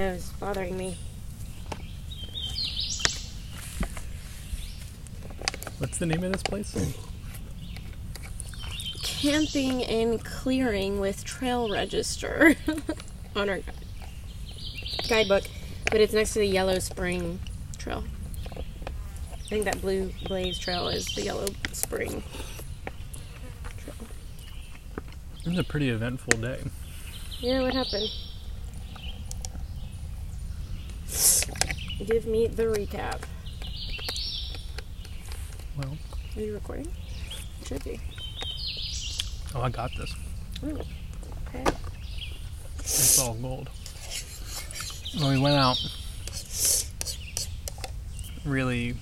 It was bothering me. What's the name of this place? Camping and clearing with trail register on our guidebook, but it's next to the Yellow Spring Trail. I think that Blue Blaze Trail is the Yellow Spring Trail. It was a pretty eventful day. Yeah, what happened? Give me the recap. Well, Are you recording? Should be. oh, I got this. Ooh, okay. It's all gold. Well, we went out. Really,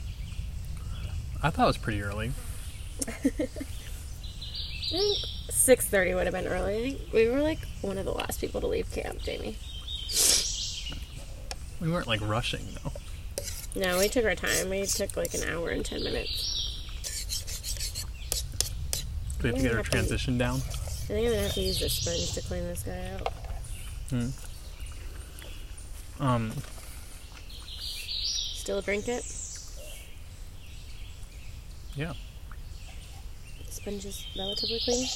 I thought it was pretty early. I think six thirty would have been early. We were like one of the last people to leave camp, Jamie. We weren't like rushing though. No, we took our time. We took like an hour and ten minutes. Do we have to get our transition down? I think I'm gonna have to use this sponge to clean this guy out. Hmm. Um, Still drink it. yeah. The Sponge is relatively clean.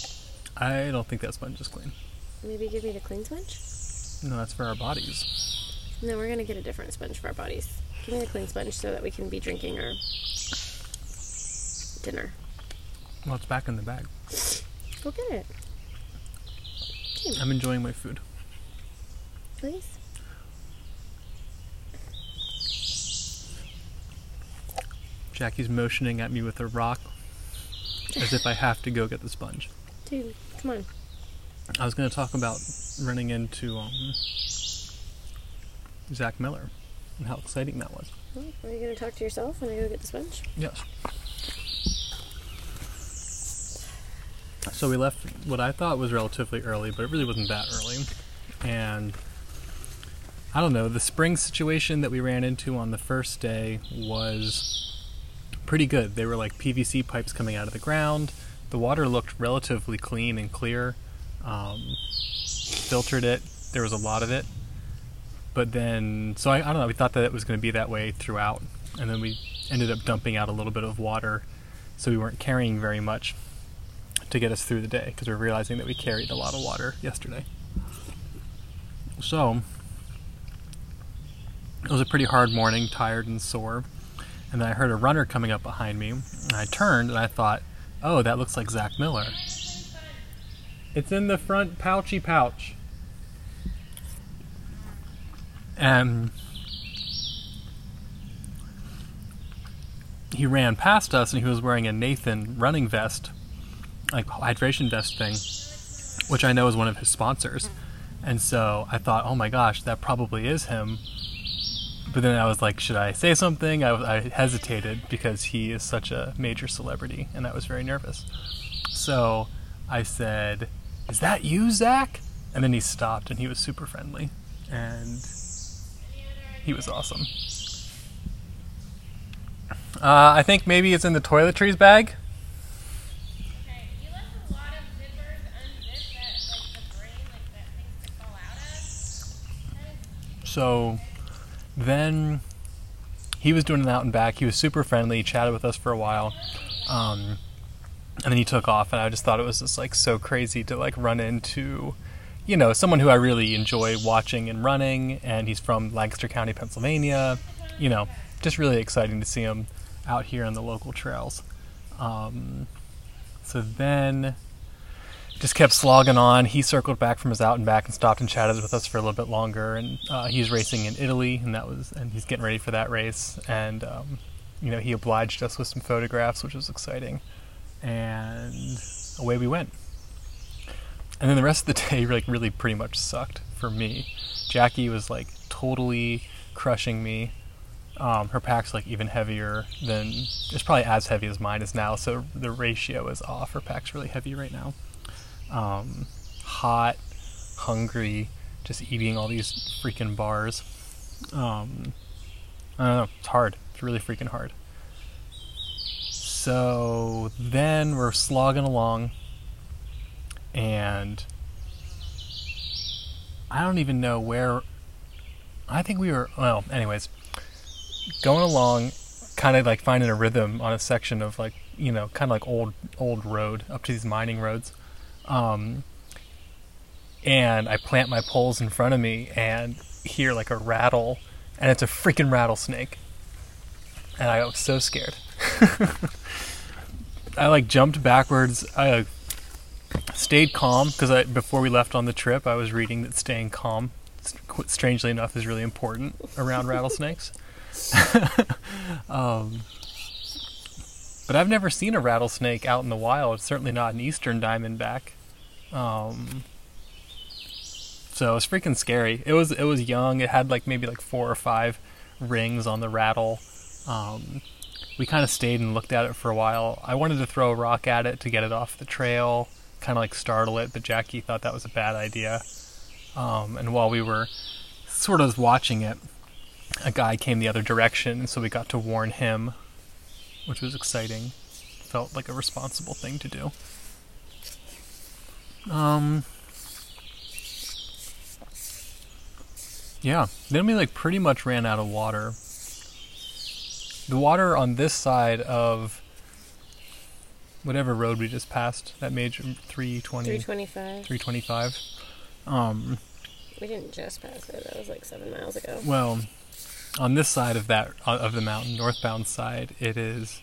I don't think that sponge is clean. Maybe give me the clean sponge. No, that's for our bodies. No, we're gonna get a different sponge for our bodies. Give me a clean sponge so that we can be drinking our dinner. Well, it's back in the bag. Go get it, I'm enjoying my food. please. Jackie's motioning at me with a rock as if I have to go get the sponge. Dude, come on. I was going to talk about running into um, Zach Miller and how exciting that was. Well, Are you gonna talk to yourself when I go get the sponge? Yes. So we left what I thought was relatively early, but it really wasn't that early. And I don't know, the spring situation that we ran into on the first day was pretty good. They were like PVC pipes coming out of the ground. The water looked relatively clean and clear. Um, filtered it. There was a lot of it. But then, so I, I don't know, we thought that it was going to be that way throughout. And then we ended up dumping out a little bit of water. So we weren't carrying very much to get us through the day because we we're realizing that we carried a lot of water yesterday. So, it was a pretty hard morning, tired and sore. And then I heard a runner coming up behind me. And I turned and I thought, oh, that looks like Zach Miller. It's in the front pouchy pouch. And he ran past us and he was wearing a Nathan running vest, like hydration vest thing, which I know is one of his sponsors. And so I thought, oh my gosh, that probably is him. But then I was like, should I say something? I, I hesitated because he is such a major celebrity, and I was very nervous. So I said, Is that you, Zach? And then he stopped and he was super friendly. And he was awesome. Uh, I think maybe it's in the toiletries bag. So then he was doing it out and back. He was super friendly. He chatted with us for a while. Um, and then he took off, and I just thought it was just like so crazy to like run into, you know, someone who I really enjoy watching and running, and he's from Lancaster County, Pennsylvania. You know, just really exciting to see him out here on the local trails. Um, so then just kept slogging on. He circled back from his out and back and stopped and chatted with us for a little bit longer. And uh, he's racing in Italy, and that was and he's getting ready for that race. And um, you know, he obliged us with some photographs, which was exciting. And away we went. And then the rest of the day, like, really pretty much sucked for me. Jackie was like totally crushing me. Um, her pack's like even heavier than it's probably as heavy as mine is now, so the ratio is off. Her pack's really heavy right now. Um, hot, hungry, just eating all these freaking bars. Um, I don't know. It's hard. It's really freaking hard. So then we're slogging along, and I don't even know where I think we were well. Anyways, going along, kind of like finding a rhythm on a section of like you know kind of like old old road up to these mining roads. Um, and I plant my poles in front of me and hear like a rattle, and it's a freaking rattlesnake. And I was so scared. I like jumped backwards. I uh, stayed calm because before we left on the trip, I was reading that staying calm, strangely enough, is really important around rattlesnakes. um, but I've never seen a rattlesnake out in the wild. Certainly not an eastern diamondback. Um, so it was freaking scary. It was it was young. It had like maybe like four or five rings on the rattle. Um, we kind of stayed and looked at it for a while. I wanted to throw a rock at it to get it off the trail, kind of like startle it, but Jackie thought that was a bad idea. Um, and while we were sort of watching it, a guy came the other direction, and so we got to warn him, which was exciting. Felt like a responsible thing to do. Um. Yeah, then we like pretty much ran out of water. The water on this side of whatever road we just passed, that major 320, 325. 325. Um, We didn't just pass it. That was like seven miles ago. well, on this side of that uh, of the mountain, northbound side, it is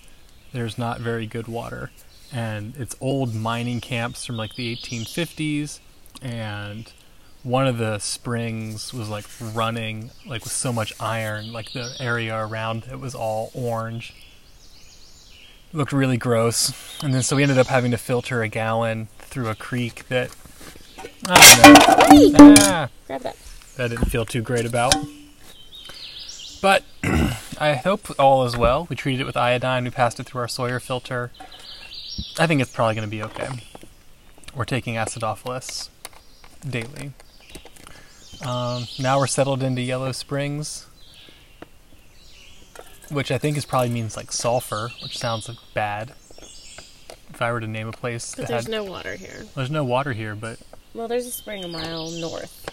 there's not very good water, and it's old mining camps from like the 1850s, and one of the springs was like running like with so much iron, like the area around it was all orange. Looked really gross, and then so we ended up having to filter a gallon through a creek that I don't know. Ah, Grab that. that I didn't feel too great about. But I hope all is well. We treated it with iodine. We passed it through our Sawyer filter. I think it's probably going to be okay. We're taking acidophilus daily. Um, now we're settled into Yellow Springs, which I think is probably means like sulfur, which sounds like bad. If I were to name a place But that there's had, no water here. there's no water here, but Well, there's a spring a mile north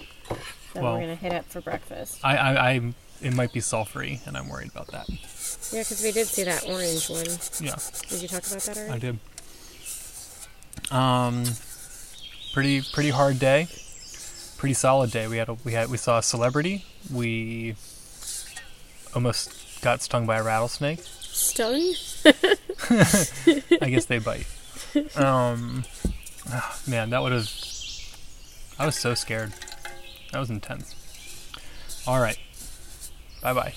that Well- we're going to hit up for breakfast. I, I, I it might be sulfury, and I'm worried about that. Yeah, because we did see that orange one. Yeah. Did you talk about that already? I did. Um, pretty pretty hard day. Pretty solid day. We had a, we had we saw a celebrity. We almost got stung by a rattlesnake. Stung? I guess they bite. Um, ah, man, that would have. I was so scared. That was intense. All right. Bye bye.